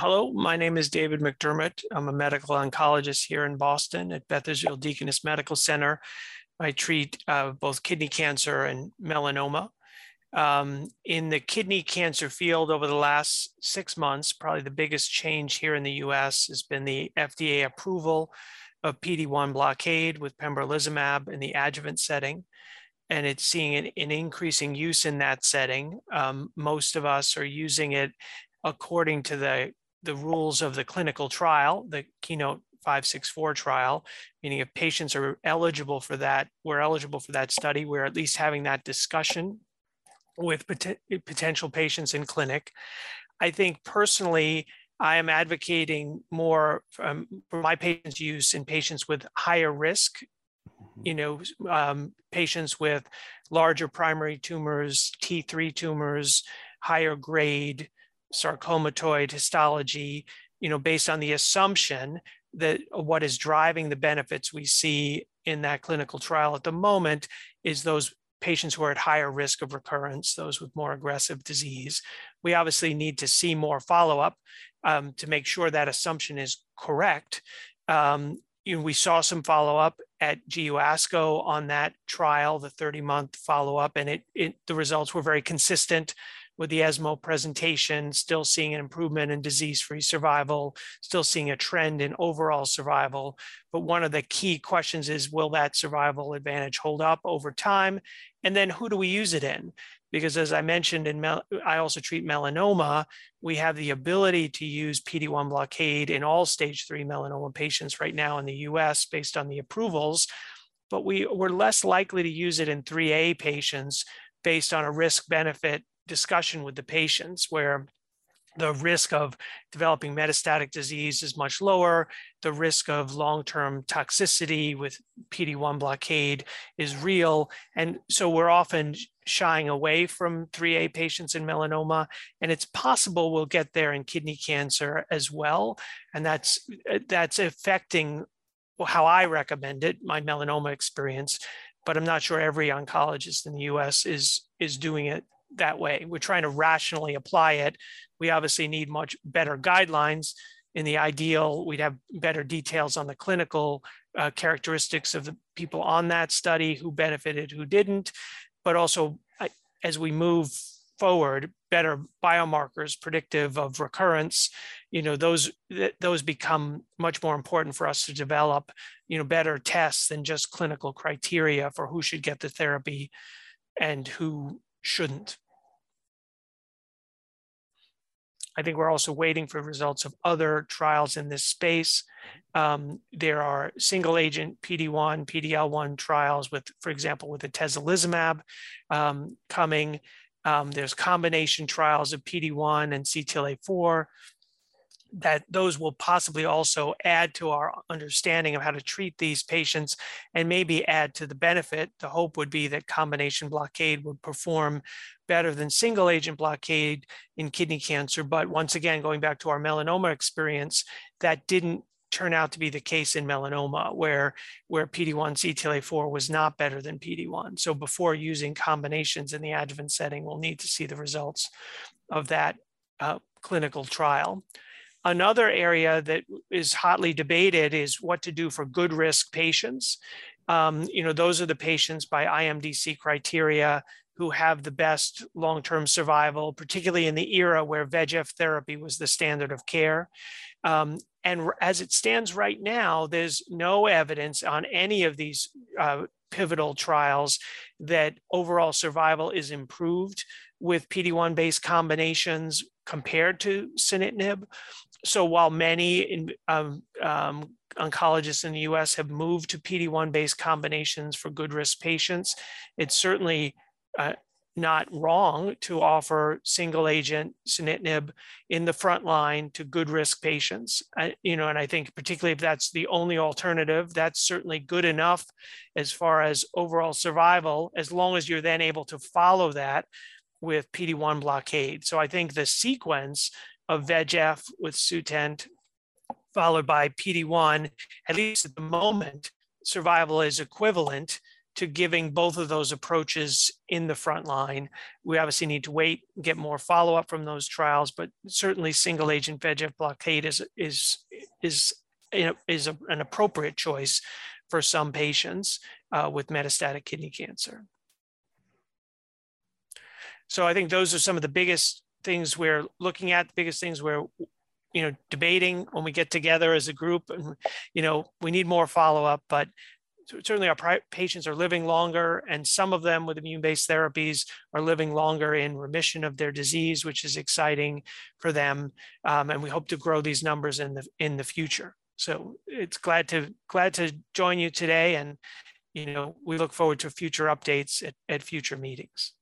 hello, my name is David McDermott. I'm a medical oncologist here in Boston at Beth Israel Deaconess Medical Center. I treat uh, both kidney cancer and melanoma. Um, in the kidney cancer field over the last six months, probably the biggest change here in the US has been the FDA approval of PD-1 blockade with pembrolizumab in the adjuvant setting. And it's seeing an, an increasing use in that setting. Um, most of us are using it according to the, the rules of the clinical trial, the keynote 564 trial, meaning if patients are eligible for that, we're eligible for that study, we're at least having that discussion with pot- potential patients in clinic. I think personally, I am advocating more um, for my patients' use in patients with higher risk, mm-hmm. you know, um, patients with larger primary tumors, T3 tumors, higher grade, sarcomatoid histology, you know, based on the assumption that what is driving the benefits we see in that clinical trial at the moment is those patients who are at higher risk of recurrence, those with more aggressive disease. We obviously need to see more follow-up um, to make sure that assumption is correct. Um, you know, we saw some follow-up at GU ASCO on that trial, the 30-month follow-up, and it, it the results were very consistent with the ESMO presentation, still seeing an improvement in disease-free survival, still seeing a trend in overall survival. But one of the key questions is, will that survival advantage hold up over time? And then who do we use it in? Because as I mentioned, in mel- I also treat melanoma. We have the ability to use PD-1 blockade in all stage three melanoma patients right now in the US based on the approvals, but we, we're less likely to use it in 3A patients based on a risk benefit discussion with the patients where the risk of developing metastatic disease is much lower. The risk of long-term toxicity with PD-1 blockade is real. And so we're often shying away from 3A patients in melanoma, and it's possible we'll get there in kidney cancer as well. And that's, that's affecting how I recommend it, my melanoma experience, but I'm not sure every oncologist in the US is, is doing it that way. We're trying to rationally apply it. We obviously need much better guidelines. In the ideal, we'd have better details on the clinical uh, characteristics of the people on that study, who benefited, who didn't, but also as we move forward, better biomarkers predictive of recurrence, you know, those those become much more important for us to develop, you know, better tests than just clinical criteria for who should get the therapy and who shouldn't. I think we're also waiting for results of other trials in this space. Um, there are single agent PD-1, PD-L1 trials with, for example, with atezolizumab um, coming. Um, there's combination trials of PD-1 and CTLA-4 that those will possibly also add to our understanding of how to treat these patients and maybe add to the benefit. The hope would be that combination blockade would perform better than single agent blockade in kidney cancer. But once again, going back to our melanoma experience, that didn't turn out to be the case in melanoma where where PD-1 CTLA-4 was not better than PD-1. So before using combinations in the adjuvant setting, we'll need to see the results of that uh, clinical trial. Another area that is hotly debated is what to do for good risk patients. Um, you know, those are the patients by IMDC criteria who have the best long-term survival, particularly in the era where VEGF therapy was the standard of care. Um, and as it stands right now, there's no evidence on any of these uh, pivotal trials that overall survival is improved with PD-1 based combinations compared to sunitinib so while many in, um, um, oncologists in the US have moved to PD-1 based combinations for good risk patients, it's certainly uh, not wrong to offer single agent sunitinib in the front line to good risk patients. I, you know, and I think particularly if that's the only alternative, that's certainly good enough as far as overall survival, as long as you're then able to follow that with PD-1 blockade. So I think the sequence of VEGF with Sutent, followed by PD-1, at least at the moment, survival is equivalent to giving both of those approaches in the front line. We obviously need to wait, get more follow-up from those trials, but certainly single agent VEGF blockade is, is, is, is a- an appropriate choice for some patients uh, with metastatic kidney cancer. So I think those are some of the biggest things we're looking at, the biggest things we're, you know, debating when we get together as a group. And, you know, we need more follow-up, but certainly our patients are living longer and some of them with immune-based therapies are living longer in remission of their disease, which is exciting for them. Um, and we hope to grow these numbers in the, in the future. So it's glad to, glad to join you today and, you know, we look forward to future updates at, at future meetings.